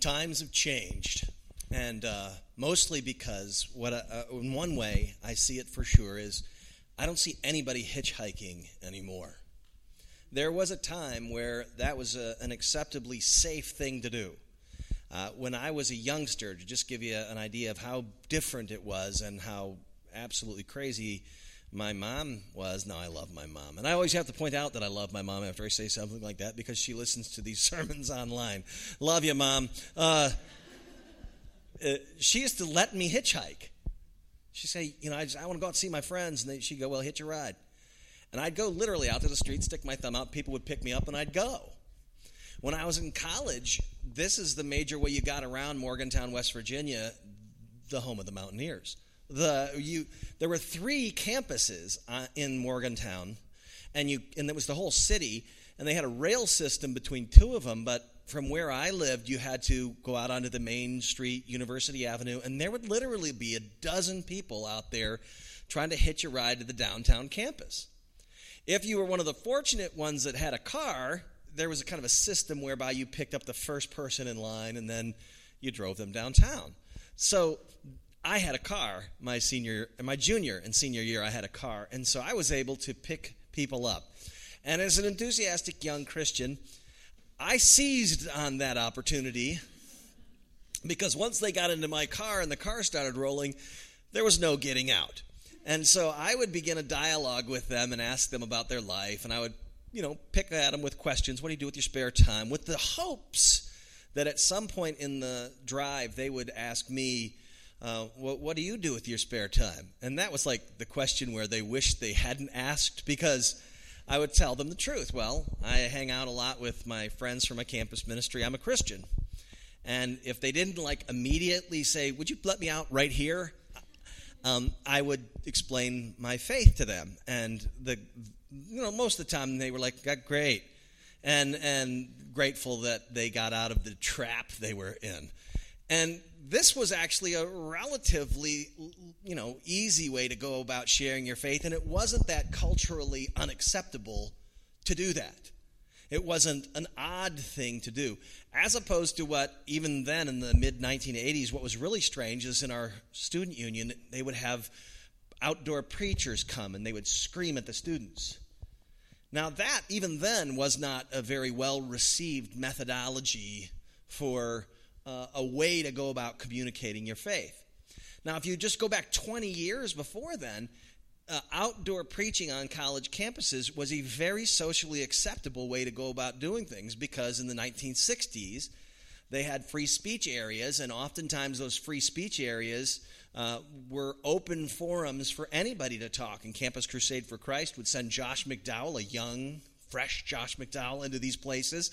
times have changed, and uh, mostly because what uh, in one way I see it for sure is I don't see anybody hitchhiking anymore. There was a time where that was a, an acceptably safe thing to do. Uh, when I was a youngster, to just give you an idea of how different it was and how absolutely crazy my mom was. Now, I love my mom. And I always have to point out that I love my mom after I say something like that because she listens to these sermons online. Love you, mom. Uh, uh, she used to let me hitchhike. She'd say, You know, I, I want to go out and see my friends. And she'd go, Well, hitch a ride. And I'd go literally out to the street, stick my thumb out, people would pick me up, and I'd go. When I was in college, this is the major way you got around Morgantown, West Virginia, the home of the Mountaineers. The, you, there were three campuses uh, in Morgantown, and, you, and it was the whole city, and they had a rail system between two of them, but from where I lived, you had to go out onto the main street, University Avenue, and there would literally be a dozen people out there trying to hitch a ride to the downtown campus. If you were one of the fortunate ones that had a car, there was a kind of a system whereby you picked up the first person in line and then you drove them downtown. So I had a car my senior, my junior and senior year. I had a car, and so I was able to pick people up. And as an enthusiastic young Christian, I seized on that opportunity because once they got into my car and the car started rolling, there was no getting out. And so I would begin a dialogue with them and ask them about their life, and I would, you know, pick at them with questions. What do you do with your spare time? With the hopes that at some point in the drive they would ask me, uh, what, what do you do with your spare time? And that was like the question where they wished they hadn't asked because I would tell them the truth. Well, I hang out a lot with my friends from my campus ministry. I'm a Christian. And if they didn't like immediately say, Would you let me out right here? um, I would explain my faith to them, and the you know most of the time they were like, "Great," and and grateful that they got out of the trap they were in, and this was actually a relatively you know easy way to go about sharing your faith, and it wasn't that culturally unacceptable to do that. It wasn't an odd thing to do. As opposed to what, even then in the mid 1980s, what was really strange is in our student union, they would have outdoor preachers come and they would scream at the students. Now, that, even then, was not a very well received methodology for uh, a way to go about communicating your faith. Now, if you just go back 20 years before then, uh, outdoor preaching on college campuses was a very socially acceptable way to go about doing things because in the 1960s they had free speech areas, and oftentimes those free speech areas uh, were open forums for anybody to talk. And Campus Crusade for Christ would send Josh McDowell, a young, fresh Josh McDowell, into these places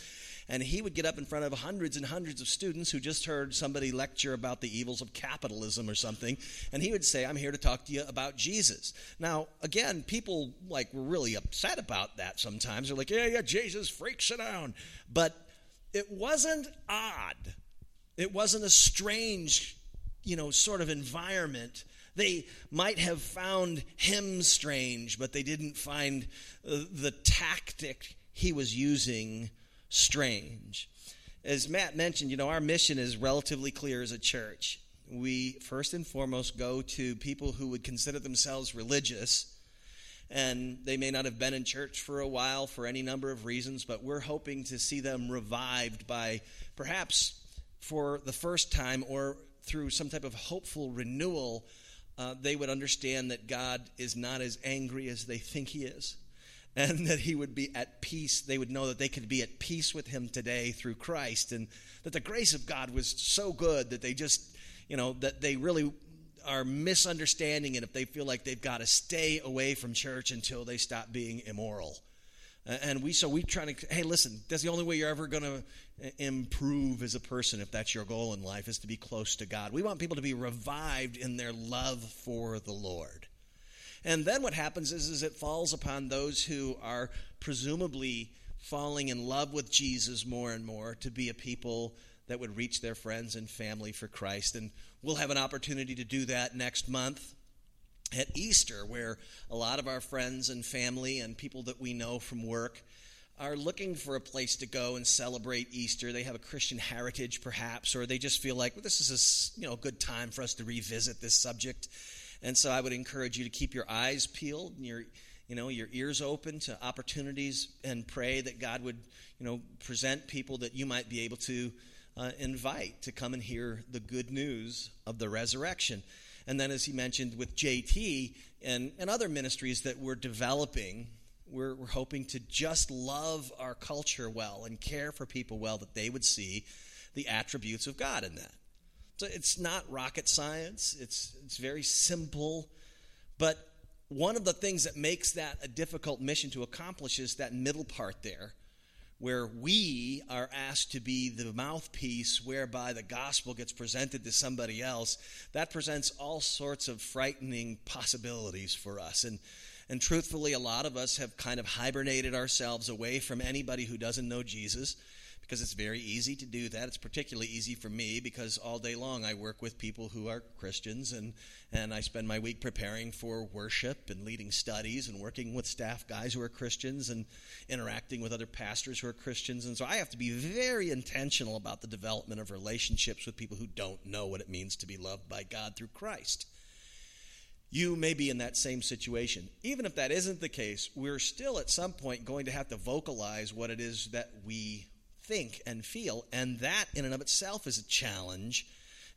and he would get up in front of hundreds and hundreds of students who just heard somebody lecture about the evils of capitalism or something, and he would say, "I'm here to talk to you about Jesus." Now, again, people like were really upset about that sometimes. They're like, "Yeah, yeah, Jesus freaks it down," but it wasn't odd. It wasn't a strange, you know, sort of environment they might have found him strange, but they didn't find uh, the tactic he was using strange. As Matt mentioned, you know, our mission is relatively clear as a church. We first and foremost go to people who would consider themselves religious, and they may not have been in church for a while for any number of reasons, but we're hoping to see them revived by perhaps for the first time or through some type of hopeful renewal. Uh, they would understand that God is not as angry as they think He is and that he would be at peace. They would know that they could be at peace with him today through Christ, and that the grace of God was so good that they just, you know, that they really are misunderstanding it if they feel like they've got to stay away from church until they stop being immoral. And we so we try to hey listen that's the only way you're ever going to uh, improve as a person if that's your goal in life is to be close to God. We want people to be revived in their love for the Lord. And then what happens is, is it falls upon those who are presumably falling in love with Jesus more and more to be a people that would reach their friends and family for Christ. And we'll have an opportunity to do that next month at Easter, where a lot of our friends and family and people that we know from work are looking for a place to go and celebrate Easter. They have a Christian heritage, perhaps, or they just feel like well, this is a you know, good time for us to revisit this subject. And so I would encourage you to keep your eyes peeled and your, you know, your ears open to opportunities and pray that God would you know, present people that you might be able to uh, invite to come and hear the good news of the resurrection. And then, as he mentioned with JT and, and other ministries that we're developing, we're, we're hoping to just love our culture well and care for people well, that they would see the attributes of God in that. So it's not rocket science, it's, it's very simple. But one of the things that makes that a difficult mission to accomplish is that middle part there where we are asked to be the mouthpiece whereby the gospel gets presented to somebody else, that presents all sorts of frightening possibilities for us. And, and truthfully, a lot of us have kind of hibernated ourselves away from anybody who doesn't know Jesus because it's very easy to do that. It's particularly easy for me because all day long I work with people who are Christians and, and I spend my week preparing for worship and leading studies and working with staff guys who are Christians and interacting with other pastors who are Christians. And so I have to be very intentional about the development of relationships with people who don't know what it means to be loved by God through Christ. You may be in that same situation. Even if that isn't the case, we're still at some point going to have to vocalize what it is that we think and feel, and that in and of itself is a challenge.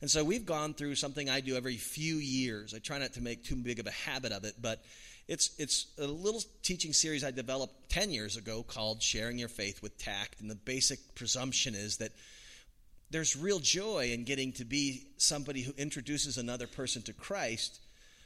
And so we've gone through something I do every few years. I try not to make too big of a habit of it, but it's it's a little teaching series I developed 10 years ago called Sharing Your Faith with Tact, and the basic presumption is that there's real joy in getting to be somebody who introduces another person to Christ,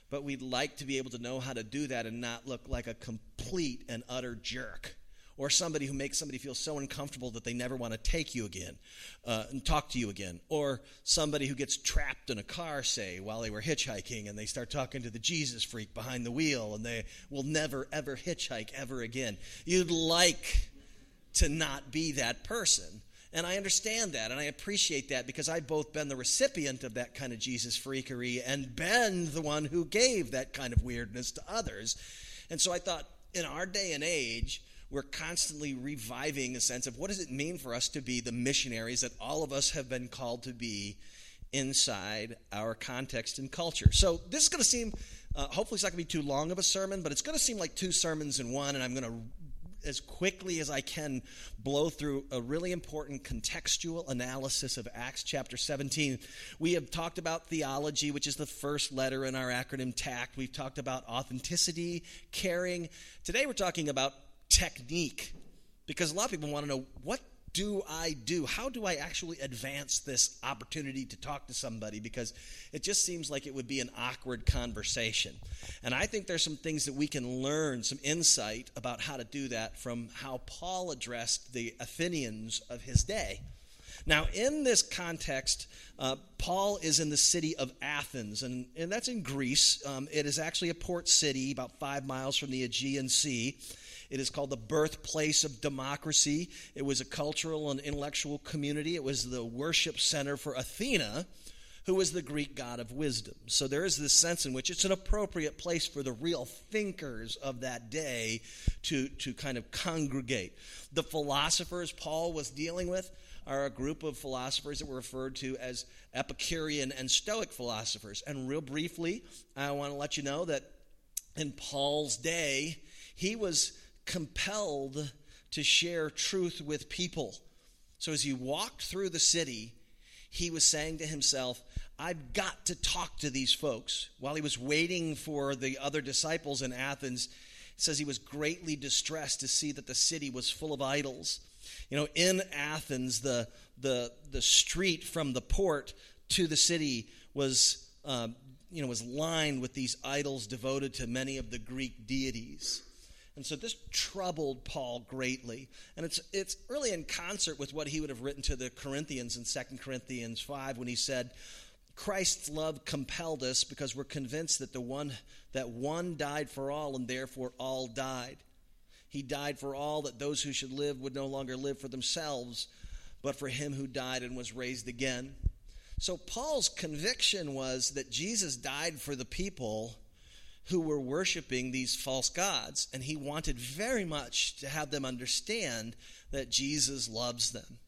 but we'd like to be able to know how to do that and not look like a complete and utter jerk or somebody who makes somebody feel so uncomfortable that they never want to take you again uh, and talk to you again, or somebody who gets trapped in a car, say, while they were hitchhiking and they start talking to the Jesus freak behind the wheel and they will never, ever hitchhike ever again. You'd like to not be that person. And I understand that and I appreciate that because I've both been the recipient of that kind of Jesus freakery and been the one who gave that kind of weirdness to others. And so I thought, in our day and age, we're constantly reviving a sense of what does it mean for us to be the missionaries that all of us have been called to be inside our context and culture. So this is going to seem, uh, hopefully, it's not going to be too long of a sermon, but it's going to seem like two sermons in one, and I'm going to as quickly as I can blow through a really important contextual analysis of Acts chapter 17. We have talked about theology, which is the first letter in our acronym TACT. We've talked about authenticity, caring. Today we're talking about technique because a lot of people want to know what do I do? How do I actually advance this opportunity to talk to somebody? Because it just seems like it would be an awkward conversation. And I think there's some things that we can learn, some insight about how to do that from how Paul addressed the Athenians of his day. Now, in this context, uh, Paul is in the city of Athens, and, and that's in Greece. Um, it is actually a port city about five miles from the Aegean Sea. It is called the birthplace of democracy. It was a cultural and intellectual community. It was the worship center for Athena, who was the Greek god of wisdom. So there is this sense in which it's an appropriate place for the real thinkers of that day to, to kind of congregate. The philosophers Paul was dealing with are a group of philosophers that were referred to as Epicurean and Stoic philosophers. And real briefly, I want to let you know that in Paul's day, he was compelled to share truth with people. So as he walked through the city, he was saying to himself, I've got to talk to these folks. While he was waiting for the other disciples in Athens, it says he was greatly distressed to see that the city was full of idols. You know, in Athens, the, the, the street from the port to the city was, uh, you know, was lined with these idols devoted to many of the Greek deities. And so this troubled Paul greatly. And it's, it's really in concert with what he would have written to the Corinthians in 2 Corinthians 5 when he said, Christ's love compelled us because we're convinced that the one that one died for all and therefore all died. He died for all that those who should live would no longer live for themselves, but for him who died and was raised again. So Paul's conviction was that Jesus died for the people who were worshiping these false gods, and he wanted very much to have them understand that Jesus loves them.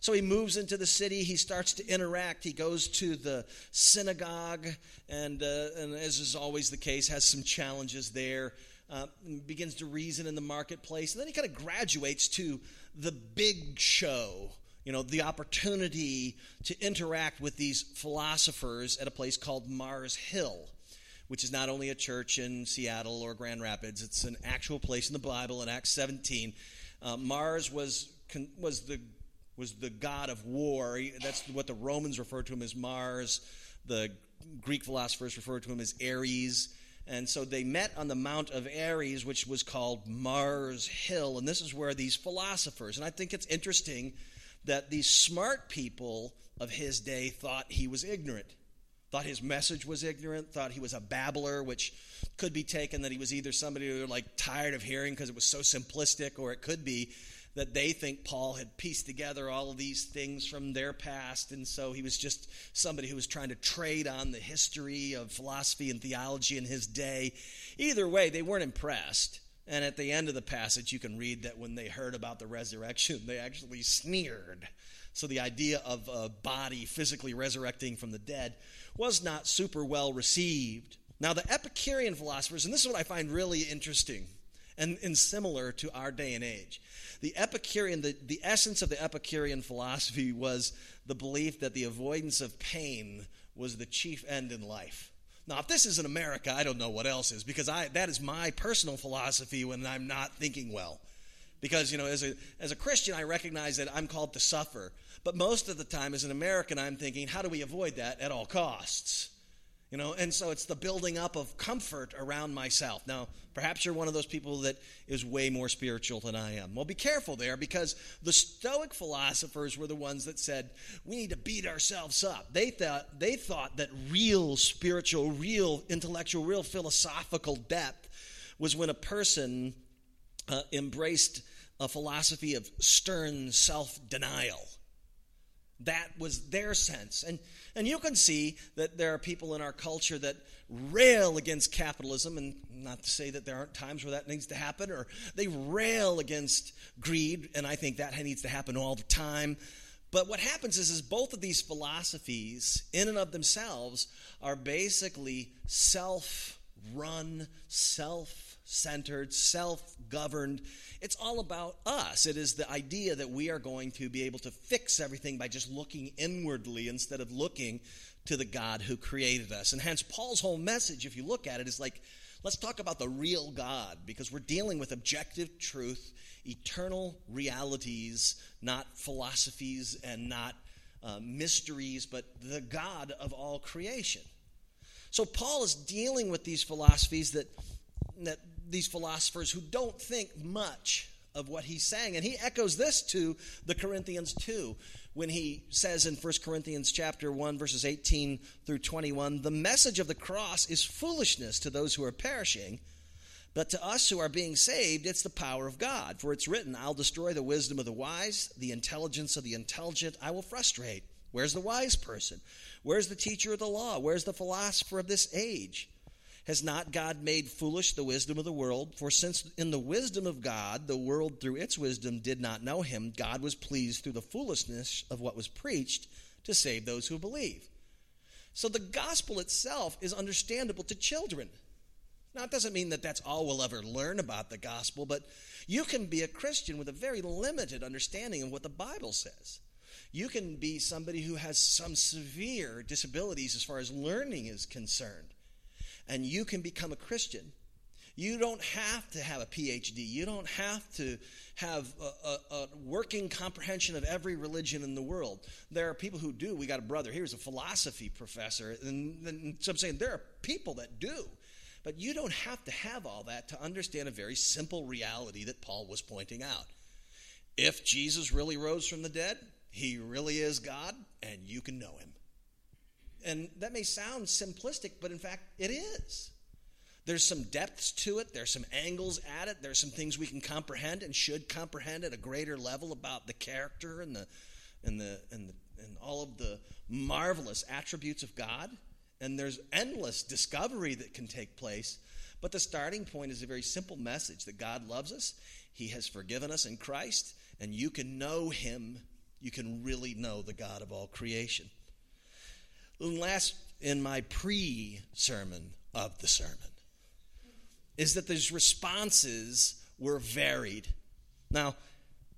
So he moves into the city. He starts to interact. He goes to the synagogue, and, uh, and as is always the case, has some challenges there. Uh, begins to reason in the marketplace. And then he kind of graduates to the big show, you know, the opportunity to interact with these philosophers at a place called Mars Hill, which is not only a church in Seattle or Grand Rapids, it's an actual place in the Bible in Acts 17. Uh, Mars was, was the was the god of war. That's what the Romans referred to him as Mars. The Greek philosophers referred to him as Ares. And so they met on the Mount of Ares, which was called Mars Hill. And this is where these philosophers, and I think it's interesting that these smart people of his day thought he was ignorant, thought his message was ignorant, thought he was a babbler, which could be taken that he was either somebody who were like tired of hearing because it was so simplistic, or it could be that they think Paul had pieced together all of these things from their past, and so he was just somebody who was trying to trade on the history of philosophy and theology in his day. Either way, they weren't impressed. And at the end of the passage, you can read that when they heard about the resurrection, they actually sneered. So the idea of a body physically resurrecting from the dead was not super well received. Now, the Epicurean philosophers, and this is what I find really interesting and, and similar to our day and age the Epicurean, the, the essence of the Epicurean philosophy was the belief that the avoidance of pain was the chief end in life. Now, if this is in America, I don't know what else is, because I, that is my personal philosophy when I'm not thinking well. Because, you know, as a, as a Christian, I recognize that I'm called to suffer. But most of the time, as an American, I'm thinking, how do we avoid that at all costs? You know, and so it's the building up of comfort around myself. Now, perhaps you're one of those people that is way more spiritual than I am. Well, be careful there because the Stoic philosophers were the ones that said we need to beat ourselves up. They thought they thought that real spiritual, real intellectual, real philosophical depth was when a person uh, embraced a philosophy of stern self-denial. That was their sense. And and you can see that there are people in our culture that rail against capitalism, and not to say that there aren't times where that needs to happen, or they rail against greed, and I think that needs to happen all the time. But what happens is, is both of these philosophies, in and of themselves, are basically self run, self centered, self governed it's all about us. It is the idea that we are going to be able to fix everything by just looking inwardly instead of looking to the God who created us. And hence, Paul's whole message, if you look at it, is like, let's talk about the real God because we're dealing with objective truth, eternal realities, not philosophies and not uh, mysteries, but the God of all creation. So Paul is dealing with these philosophies that, that these philosophers who don't think much of what he's saying. And he echoes this to the Corinthians too when he says in 1 Corinthians chapter 1 verses 18 through 21, "The message of the cross is foolishness to those who are perishing, but to us who are being saved, it's the power of God. For it's written, I'll destroy the wisdom of the wise, the intelligence of the intelligent I will frustrate." Where's the wise person? Where's the teacher of the law? Where's the philosopher of this age? Has not God made foolish the wisdom of the world? For since in the wisdom of God, the world through its wisdom did not know him, God was pleased through the foolishness of what was preached to save those who believe. So the gospel itself is understandable to children. Now, it doesn't mean that that's all we'll ever learn about the gospel, but you can be a Christian with a very limited understanding of what the Bible says. You can be somebody who has some severe disabilities as far as learning is concerned and you can become a Christian. You don't have to have a PhD. You don't have to have a, a, a, working comprehension of every religion in the world. There are people who do. We got a brother here who's a philosophy professor. And, and so I'm saying there are people that do. But you don't have to have all that to understand a very simple reality that Paul was pointing out. If Jesus really rose from the dead, he really is God, and you can know him. And that may sound simplistic, but in fact, it is. There's some depths to it, there's some angles at it, there's some things we can comprehend and should comprehend at a greater level about the character and the and the and the, and all of the marvelous attributes of God. and there's endless discovery that can take place. But the starting point is a very simple message that God loves us, He has forgiven us in Christ, and you can know Him. You can really know the God of all creation. Last, in my pre sermon of the sermon, is that these responses were varied. Now,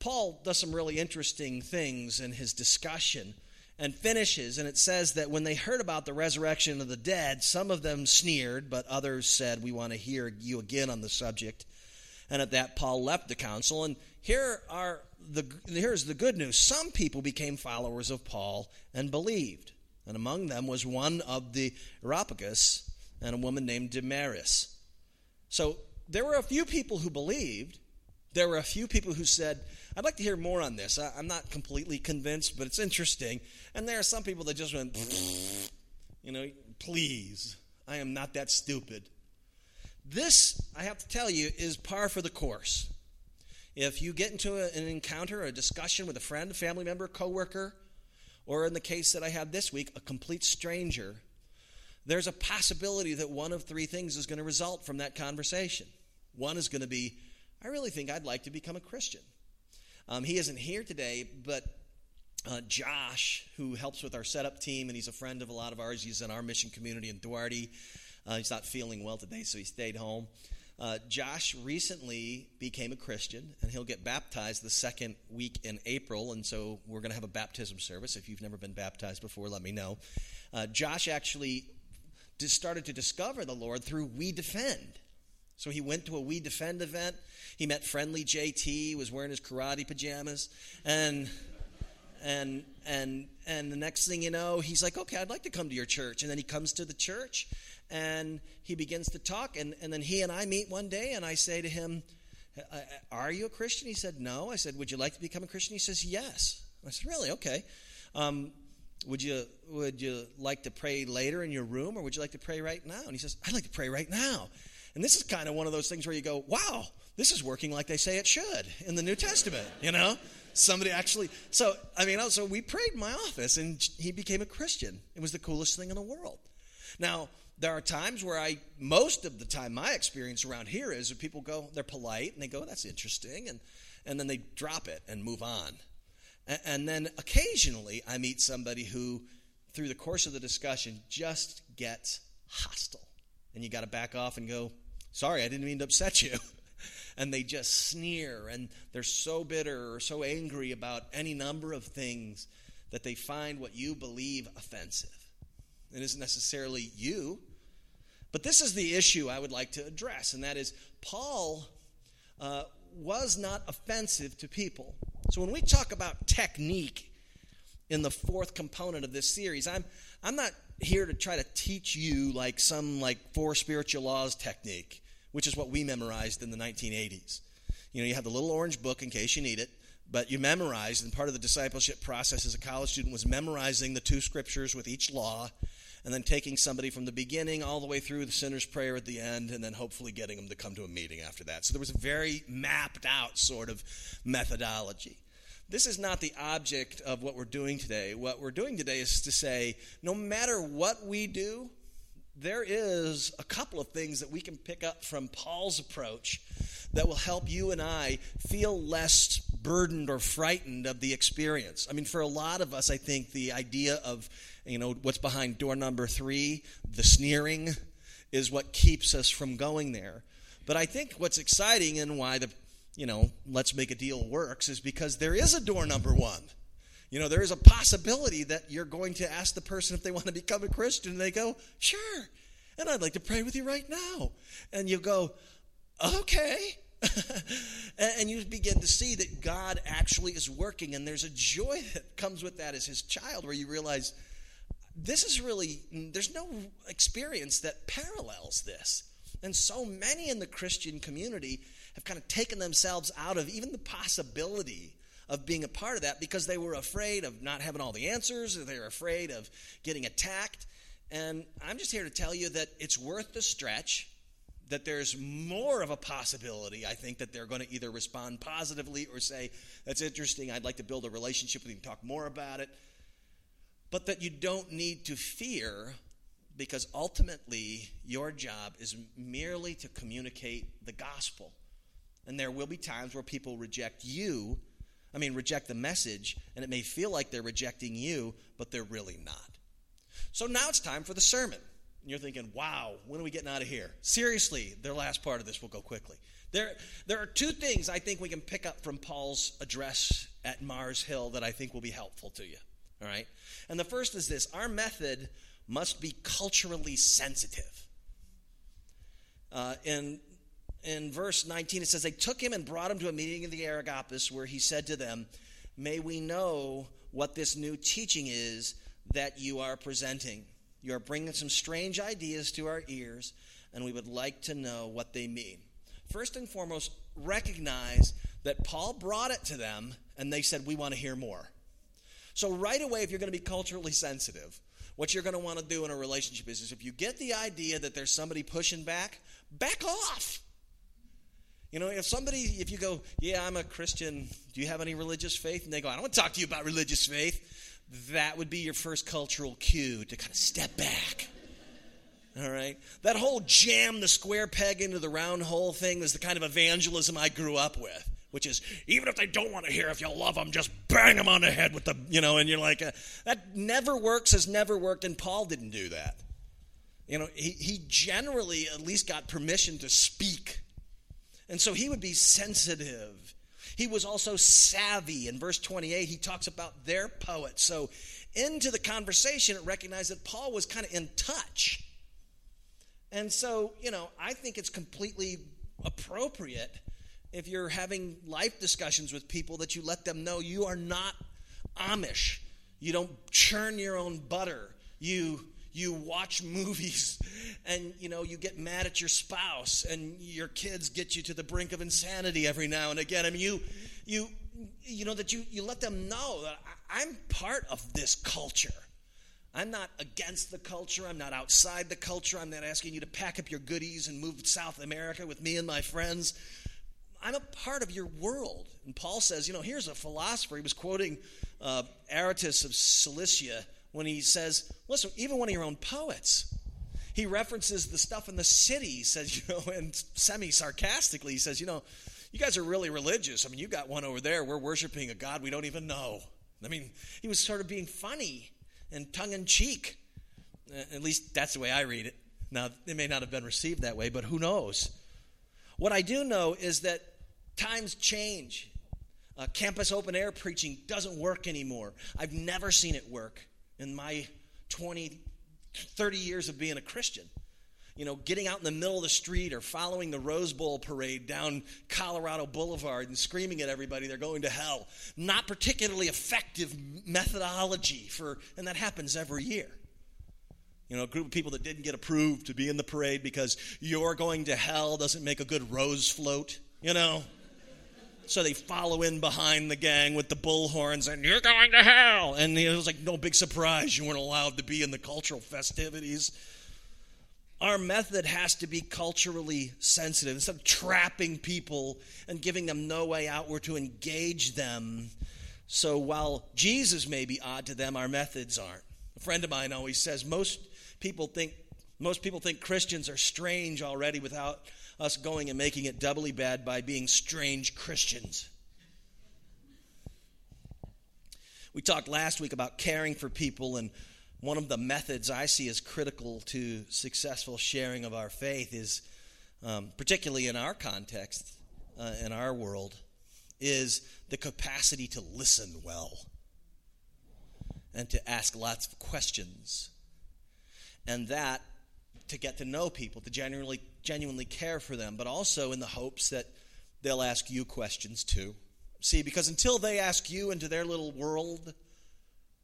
Paul does some really interesting things in his discussion and finishes, and it says that when they heard about the resurrection of the dead, some of them sneered, but others said, We want to hear you again on the subject. And at that, Paul left the council. And here are the, here's the good news some people became followers of Paul and believed. And among them was one of the Areopagus and a woman named Damaris. So there were a few people who believed. There were a few people who said, I'd like to hear more on this. I, am not completely convinced, but it's interesting. And there are some people that just went, you know, please, I am not that stupid. This, I have to tell you, is par for the course. If you get into a, an encounter, a discussion with a friend, a family member, coworker, or in the case that I had this week, a complete stranger, there's a possibility that one of three things is going to result from that conversation. One is going to be, I really think I'd like to become a Christian. Um, he isn't here today, but uh, Josh, who helps with our setup team, and he's a friend of a lot of ours. He's in our mission community in Duarte. Uh, he's not feeling well today, so he stayed home. Uh, Josh recently became a Christian, and he'll get baptized the second week in April. And so we're going to have a baptism service. If you've never been baptized before, let me know. Uh, Josh actually just started to discover the Lord through We Defend. So he went to a We Defend event. He met friendly JT, was wearing his karate pajamas, and and and and the next thing you know, he's like, "Okay, I'd like to come to your church." And then he comes to the church, and he begins to talk, and and then he and I meet one day, and I say to him, "Are you a Christian?" He said, "No." I said, "Would you like to become a Christian?" He says, "Yes." I said, "Really? Okay." Um, would you would you like to pray later in your room, or would you like to pray right now? And he says, "I'd like to pray right now." And this is kind of one of those things where you go, wow, this is working like they say it should in the New Testament, you know? Somebody actually, so, I mean, so we prayed in my office and he became a Christian. It was the coolest thing in the world. Now, there are times where I, most of the time, my experience around here is that people go, they're polite and they go, that's interesting, and, and then they drop it and move on. And, and then occasionally I meet somebody who, through the course of the discussion, just gets hostile. And you got to back off and go, sorry, I didn't mean to upset you. and they just sneer and they're so bitter or so angry about any number of things that they find what you believe offensive. It isn't necessarily you, but this is the issue I would like to address, and that is Paul uh, was not offensive to people. So when we talk about technique in the fourth component of this series, I'm I'm not here to try to teach you like some like four spiritual laws technique which is what we memorized in the 1980s. You know, you have the little orange book in case you need it, but you memorized, and part of the discipleship process as a college student was memorizing the two scriptures with each law, and then taking somebody from the beginning all the way through the sinner's prayer at the end, and then hopefully getting them to come to a meeting after that. So there was a very mapped out sort of methodology. This is not the object of what we're doing today. What we're doing today is to say no matter what we do, there is a couple of things that we can pick up from Paul's approach that will help you and I feel less burdened or frightened of the experience. I mean, for a lot of us, I think the idea of, you know, what's behind door number three, the sneering, is what keeps us from going there. But I think what's exciting and why the, you know, let's make a deal works is because there is a door number one. You know, there is a possibility that you're going to ask the person if they want to become a Christian, and they go, Sure. And I'd like to pray with you right now. And you go, Okay. and you begin to see that God actually is working, and there's a joy that comes with that as his child, where you realize this is really, mm, there's no experience that parallels this. And so many in the Christian community have kind of taken themselves out of even the possibility of being a part of that because they were afraid of not having all the answers, or they were afraid of getting attacked. And I'm just here to tell you that it's worth the stretch, that there's more of a possibility, I think, that they're going to either respond positively or say, That's interesting, I'd like to build a relationship with you and talk more about it. But that you don't need to fear because ultimately your job is merely to communicate the gospel. And there will be times where people reject you, I mean, reject the message, and it may feel like they're rejecting you, but they're really not. So now it's time for the sermon. And you're thinking, wow, when are we getting out of here? Seriously, the last part of this will go quickly. There, there are two things I think we can pick up from Paul's address at Mars Hill that I think will be helpful to you. All right? And the first is this our method must be culturally sensitive. Uh, in, in verse 19, it says, They took him and brought him to a meeting in the Areopagus where he said to them, May we know what this new teaching is that you are presenting. You are bringing some strange ideas to our ears, and we would like to know what they mean. First and foremost, recognize that Paul brought it to them, and they said, We want to hear more. So, right away, if you're going to be culturally sensitive, what you're going to want to do in a relationship is, is if you get the idea that there's somebody pushing back, back off. You know, if somebody, if you go, yeah, I'm a Christian, do you have any religious faith? And they go, I don't want to talk to you about religious faith. That would be your first cultural cue to kind of step back. All right? That whole jam the square peg into the round hole thing is the kind of evangelism I grew up with which is even if they don't want to hear, if you love them, just bang them on the head with the, you know, and you're like, uh, that never works, has never worked, and Paul didn't do that. You know, he, he generally at least got permission to speak. And so he would be sensitive. He was also savvy. In verse 28, he talks about their poet. So into the conversation, it recognized that Paul was kind of in touch. And so, you know, I think it's completely appropriate if you're having life discussions with people that you let them know you are not Amish. You don't churn your own butter. You you watch movies and you know you get mad at your spouse and your kids get you to the brink of insanity every now and again. I mean you you you know that you you let them know that I'm part of this culture. I'm not against the culture. I'm not outside the culture. I'm not asking you to pack up your goodies and move to South America with me and my friends. I'm a part of your world. And Paul says, you know, here's a philosopher. He was quoting uh, Aratus of Cilicia when he says, listen, even one of your own poets, he references the stuff in the city. He says, you know, and semi sarcastically, he says, you know, you guys are really religious. I mean, you got one over there. We're worshiping a God we don't even know. I mean, he was sort of being funny and tongue in cheek. At least that's the way I read it. Now, it may not have been received that way, but who knows? What I do know is that Times change. Uh, campus open air preaching doesn't work anymore. I've never seen it work in my 20, 30 years of being a Christian. You know, getting out in the middle of the street or following the Rose Bowl parade down Colorado Boulevard and screaming at everybody they're going to hell. Not particularly effective methodology for, and that happens every year. You know, a group of people that didn't get approved to be in the parade because you're going to hell doesn't make a good rose float, you know. So they follow in behind the gang with the bullhorns and you're going to hell. And it was like no big surprise you weren't allowed to be in the cultural festivities. Our method has to be culturally sensitive. Instead of trapping people and giving them no way out, we're to engage them. So while Jesus may be odd to them, our methods aren't. A friend of mine always says most people think most people think Christians are strange already without us going and making it doubly bad by being strange Christians. We talked last week about caring for people, and one of the methods I see as critical to successful sharing of our faith is, um, particularly in our context, uh, in our world, is the capacity to listen well and to ask lots of questions. And that to get to know people, to genuinely, genuinely care for them, but also in the hopes that they'll ask you questions too. See, because until they ask you into their little world,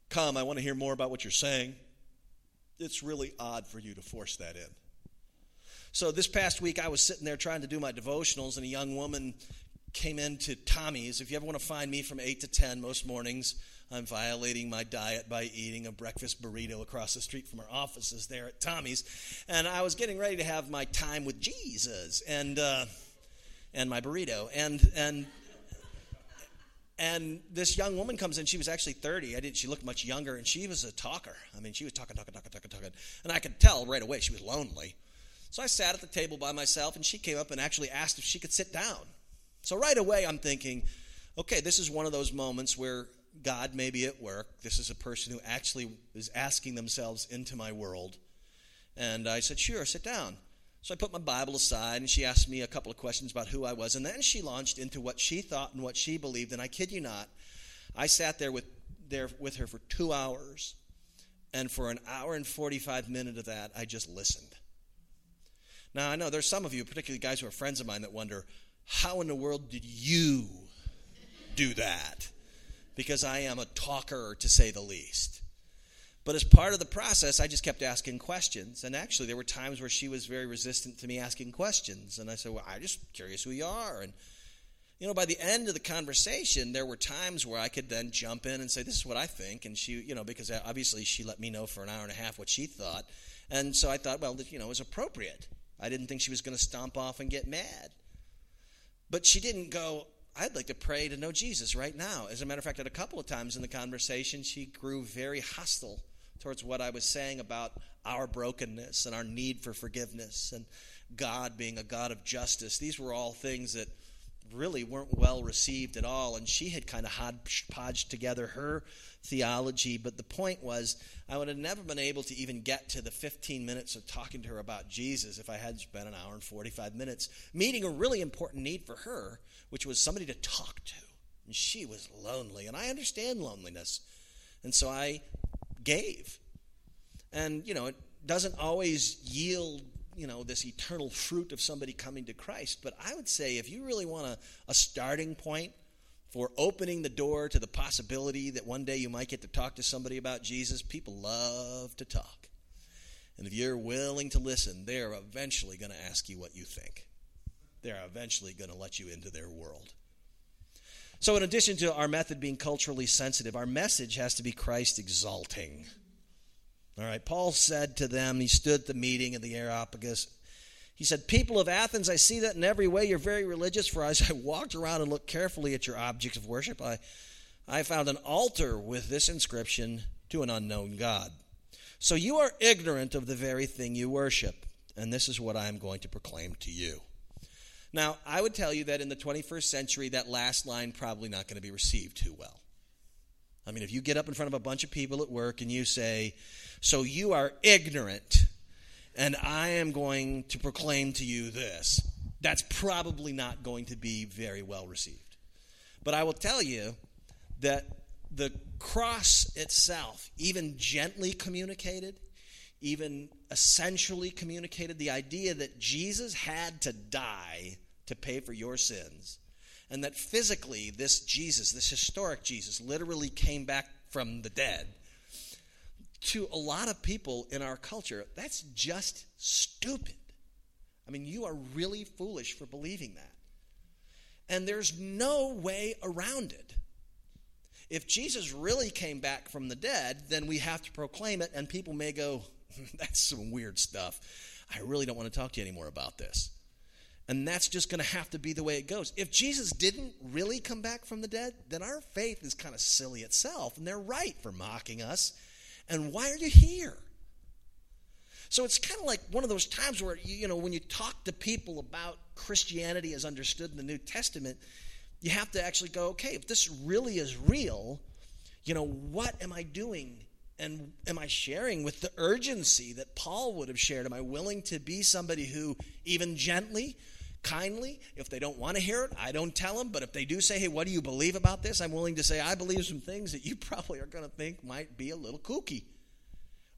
come, I want to hear more about what you're saying, it's really odd for you to force that in. So this past week, I was sitting there trying to do my devotionals, and a young woman came into Tommy's. If you ever want to find me from 8 to 10 most mornings, I'm violating my diet by eating a breakfast burrito across the street from our offices there at Tommy's. And I was getting ready to have my time with Jesus and, uh, and my burrito. And, and, And this young woman comes in. She was actually 30. I didn't. She looked much younger, and she was a talker. I mean, she was talking, talking, talking, talking, talking. And I could tell right away she was lonely. So I sat at the table by myself, and she came up and actually asked if she could sit down. So right away, I'm thinking, okay, this is one of those moments where God may be at work. This is a person who actually is asking themselves into my world. And I said, sure, sit down. So I put my Bible aside, and she asked me a couple of questions about who I was. And then she launched into what she thought and what she believed. And I kid you not, I sat there with, there with her for two hours. And for an hour and 45 minutes of that, I just listened. Now, I know there's some of you, particularly guys who are friends of mine, that wonder, how in the world did you do that? Because I am a talker, to say the least. But as part of the process, I just kept asking questions. And actually, there were times where she was very resistant to me asking questions. And I said, Well, I'm just curious who you are. And, you know, by the end of the conversation, there were times where I could then jump in and say, This is what I think. And she, you know, because obviously she let me know for an hour and a half what she thought. And so I thought, well, you know, it was appropriate. I didn't think she was going to stomp off and get mad. But she didn't go, I'd like to pray to know Jesus right now. As a matter of fact, at a couple of times in the conversation, she grew very hostile towards what I was saying about our brokenness and our need for forgiveness and God being a God of justice. These were all things that really weren't well received at all. And she had kind of hodgepodged together her theology. But the point was, I would have never been able to even get to the 15 minutes of talking to her about Jesus if I had spent an hour and 45 minutes meeting a really important need for her, which was somebody to talk to. And she was lonely. And I understand loneliness. And so I gave. And, you know, it doesn't always yield, you know, this eternal fruit of somebody coming to Christ. But I would say if you really want a, a starting point for opening the door to the possibility that one day you might get to talk to somebody about Jesus, people love to talk. And if you're willing to listen, they're eventually going to ask you what you think. They're eventually going to let you into their world. So, in addition to our method being culturally sensitive, our message has to be Christ exalting. All right, Paul said to them, he stood at the meeting of the Areopagus. He said, People of Athens, I see that in every way you're very religious, for as I walked around and looked carefully at your objects of worship, I, I found an altar with this inscription to an unknown God. So you are ignorant of the very thing you worship, and this is what I am going to proclaim to you. Now, I would tell you that in the 21st century, that last line probably not going to be received too well. I mean, if you get up in front of a bunch of people at work and you say, So you are ignorant, and I am going to proclaim to you this, that's probably not going to be very well received. But I will tell you that the cross itself, even gently communicated, even essentially communicated the idea that Jesus had to die to pay for your sins. And that physically, this Jesus, this historic Jesus, literally came back from the dead. To a lot of people in our culture, that's just stupid. I mean, you are really foolish for believing that. And there's no way around it. If Jesus really came back from the dead, then we have to proclaim it, and people may go, That's some weird stuff. I really don't want to talk to you anymore about this. And that's just going to have to be the way it goes. If Jesus didn't really come back from the dead, then our faith is kind of silly itself, and they're right for mocking us. And why are you here? So it's kind of like one of those times where, you know, when you talk to people about Christianity as understood in the New Testament, you have to actually go, okay, if this really is real, you know, what am I doing and am I sharing with the urgency that Paul would have shared? Am I willing to be somebody who, even gently, kindly, if they don't want to hear it, I don't tell them. But if they do say, hey, what do you believe about this? I'm willing to say, I believe some things that you probably are going to think might be a little kooky.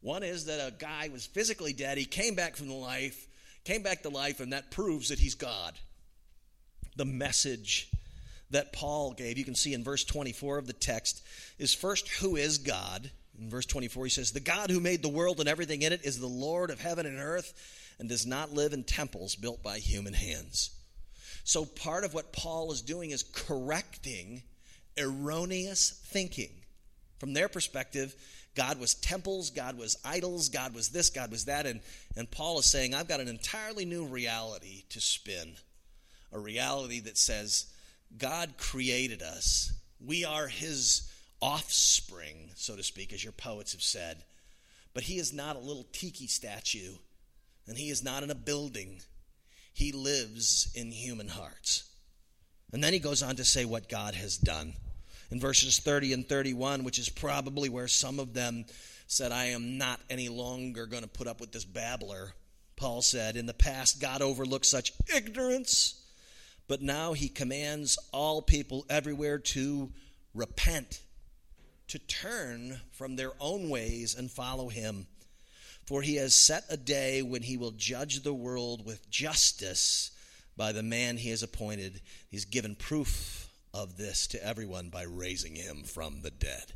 One is that a guy was physically dead, he came back from the life, came back to life, and that proves that he's God. The message that Paul gave, you can see in verse 24 of the text, is first, who is God? In verse 24, he says, The God who made the world and everything in it is the Lord of heaven and earth and does not live in temples built by human hands. So, part of what Paul is doing is correcting erroneous thinking. From their perspective, God was temples, God was idols, God was this, God was that. And, and Paul is saying, I've got an entirely new reality to spin. A reality that says, God created us We are his offspring, so to speak, as your poets have said. But he is not a little tiki statue, and he is not in a building. He lives in human hearts. And then he goes on to say what God has done. In verses 30 and 31, which is probably where some of them said, I am not any longer going to put up with this babbler. Paul said, In the past, God overlooked such ignorance, but now he commands all people everywhere to repent to turn from their own ways and follow him. For he has set a day when he will judge the world with justice by the man he has appointed. He's given proof of this to everyone by raising him from the dead.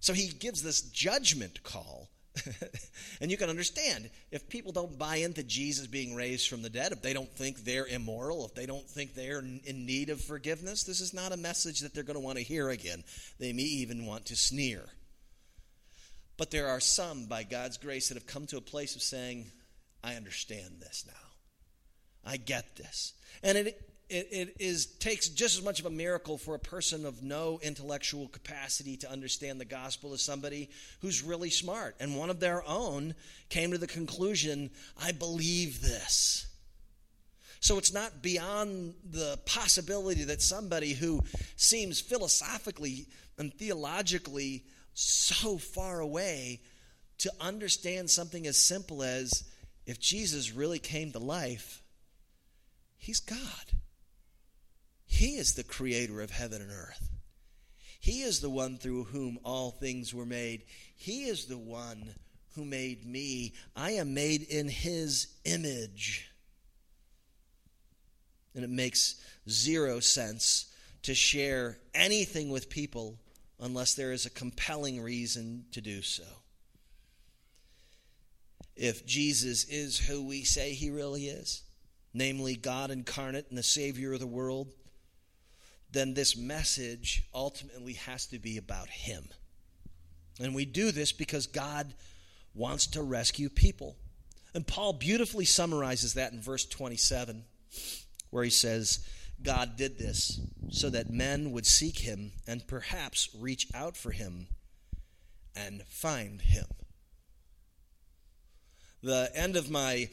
So he gives this judgment call and you can understand if people don't buy into Jesus being raised from the dead, if they don't think they're immoral, if they don't think they're in need of forgiveness, this is not a message that they're going to want to hear again. They may even want to sneer. But there are some, by God's grace, that have come to a place of saying, I understand this now. I get this. And it, it, it is takes just as much of a miracle for a person of no intellectual capacity to understand the gospel as somebody who's really smart and one of their own came to the conclusion i believe this so it's not beyond the possibility that somebody who seems philosophically and theologically so far away to understand something as simple as if Jesus really came to life, he's God. He is the creator of heaven and earth. He is the one through whom all things were made. He is the one who made me. I am made in His image. And it makes zero sense to share anything with people unless there is a compelling reason to do so. If Jesus is who we say he really is, namely God incarnate and the Savior of the world, then this message ultimately has to be about Him. And we do this because God wants to rescue people. And Paul beautifully summarizes that in verse 27, where he says, God did this so that men would seek him and perhaps reach out for him and find him. The end of my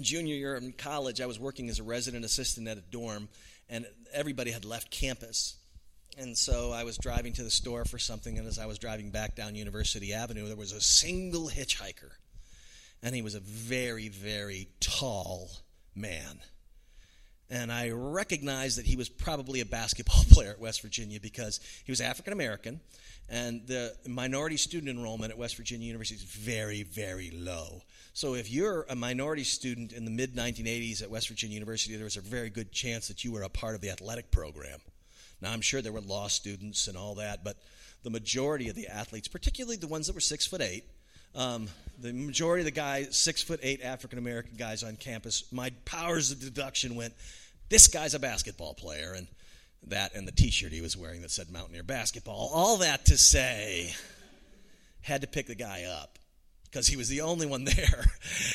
junior year in college, I was working as a resident assistant at a dorm, and everybody had left campus. And so I was driving to the store for something, and as I was driving back down University Avenue, there was a single hitchhiker. And he was a very, very tall man. And I recognized that he was probably a basketball player at West Virginia because he was African American, and the minority student enrollment at West Virginia University is very, very low. So if you're a minority student in the mid 1980s at West Virginia University, there was a very good chance that you were a part of the athletic program. Now, I'm sure there were law students and all that, but the majority of the athletes, particularly the ones that were six foot eight, um, the majority of the guys, six foot eight African American guys on campus, my powers of deduction went, this guy's a basketball player, and that and the t shirt he was wearing that said Mountaineer basketball. All that to say, had to pick the guy up because he was the only one there.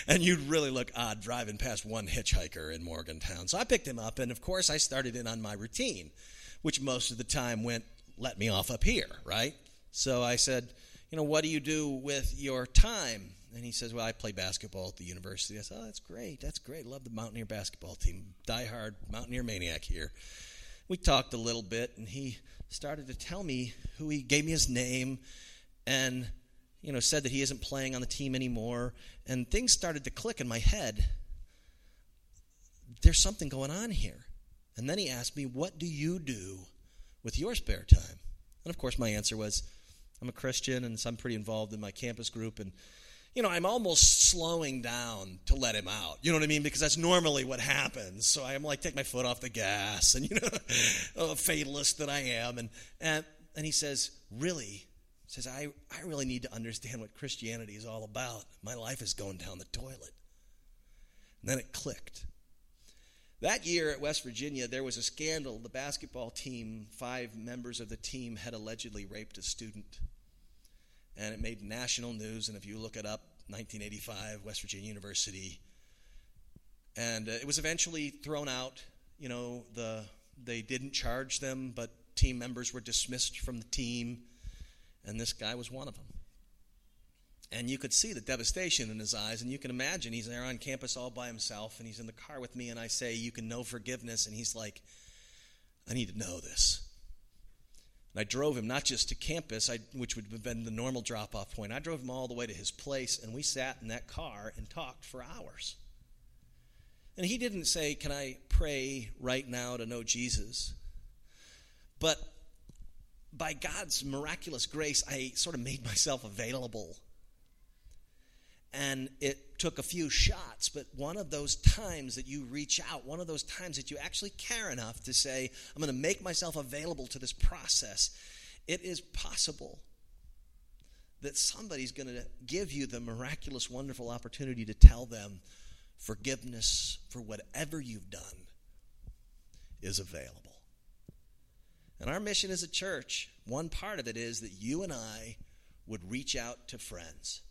and you'd really look odd driving past one hitchhiker in Morgantown. So I picked him up, and of course, I started in on my routine, which most of the time went, let me off up here, right? So I said, you know, what do you do with your time? And he says, well, I play basketball at the university. I said, oh, that's great. That's great. Love the Mountaineer basketball team. Die-hard Mountaineer maniac here. We talked a little bit, and he started to tell me who he gave me his name and you know, said that he isn't playing on the team anymore, and things started to click in my head. There's something going on here. And then he asked me, What do you do with your spare time? And of course, my answer was, I'm a Christian and so I'm pretty involved in my campus group. And, you know, I'm almost slowing down to let him out. You know what I mean? Because that's normally what happens. So I'm like, take my foot off the gas and, you know, a fatalist that I am. And, and, and he says, Really? Says, I, I really need to understand what Christianity is all about. My life is going down the toilet. And then it clicked. That year at West Virginia, there was a scandal. The basketball team, five members of the team, had allegedly raped a student. And it made national news. And if you look it up, 1985, West Virginia University. And uh, it was eventually thrown out. You know, the, they didn't charge them, but team members were dismissed from the team, and this guy was one of them. And you could see the devastation in his eyes, and you can imagine he's there on campus all by himself, and he's in the car with me, and I say, You can know forgiveness. And he's like, I need to know this. And I drove him not just to campus, I, which would have been the normal drop off point, I drove him all the way to his place, and we sat in that car and talked for hours. And he didn't say, Can I pray right now to know Jesus? But by God's miraculous grace, I sort of made myself available and it took a few shots, but one of those times that you reach out, one of those times that you actually care enough to say, I'm going to make myself available to this process, it is possible that somebody's going to give you the miraculous, wonderful opportunity to tell them forgiveness for whatever you've done is available. And our mission as a church, one part of it is that you and I would reach out to friends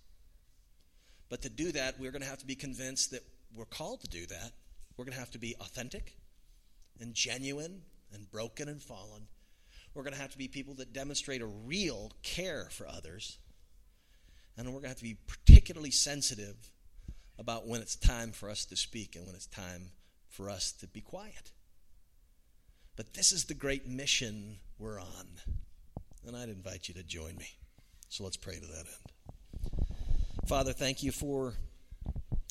but to do that, we're going to have to be convinced that we're called to do that. We're going to have to be authentic and genuine and broken and fallen. We're going to have to be people that demonstrate a real care for others. And we're going to have to be particularly sensitive about when it's time for us to speak and when it's time for us to be quiet. But this is the great mission we're on. And I'd invite you to join me. So let's pray to that end. Father, thank you for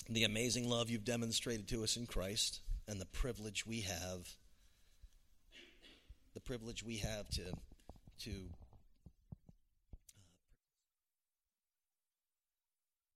the amazing love you've demonstrated to us in Christ and the privilege we have the privilege we have to to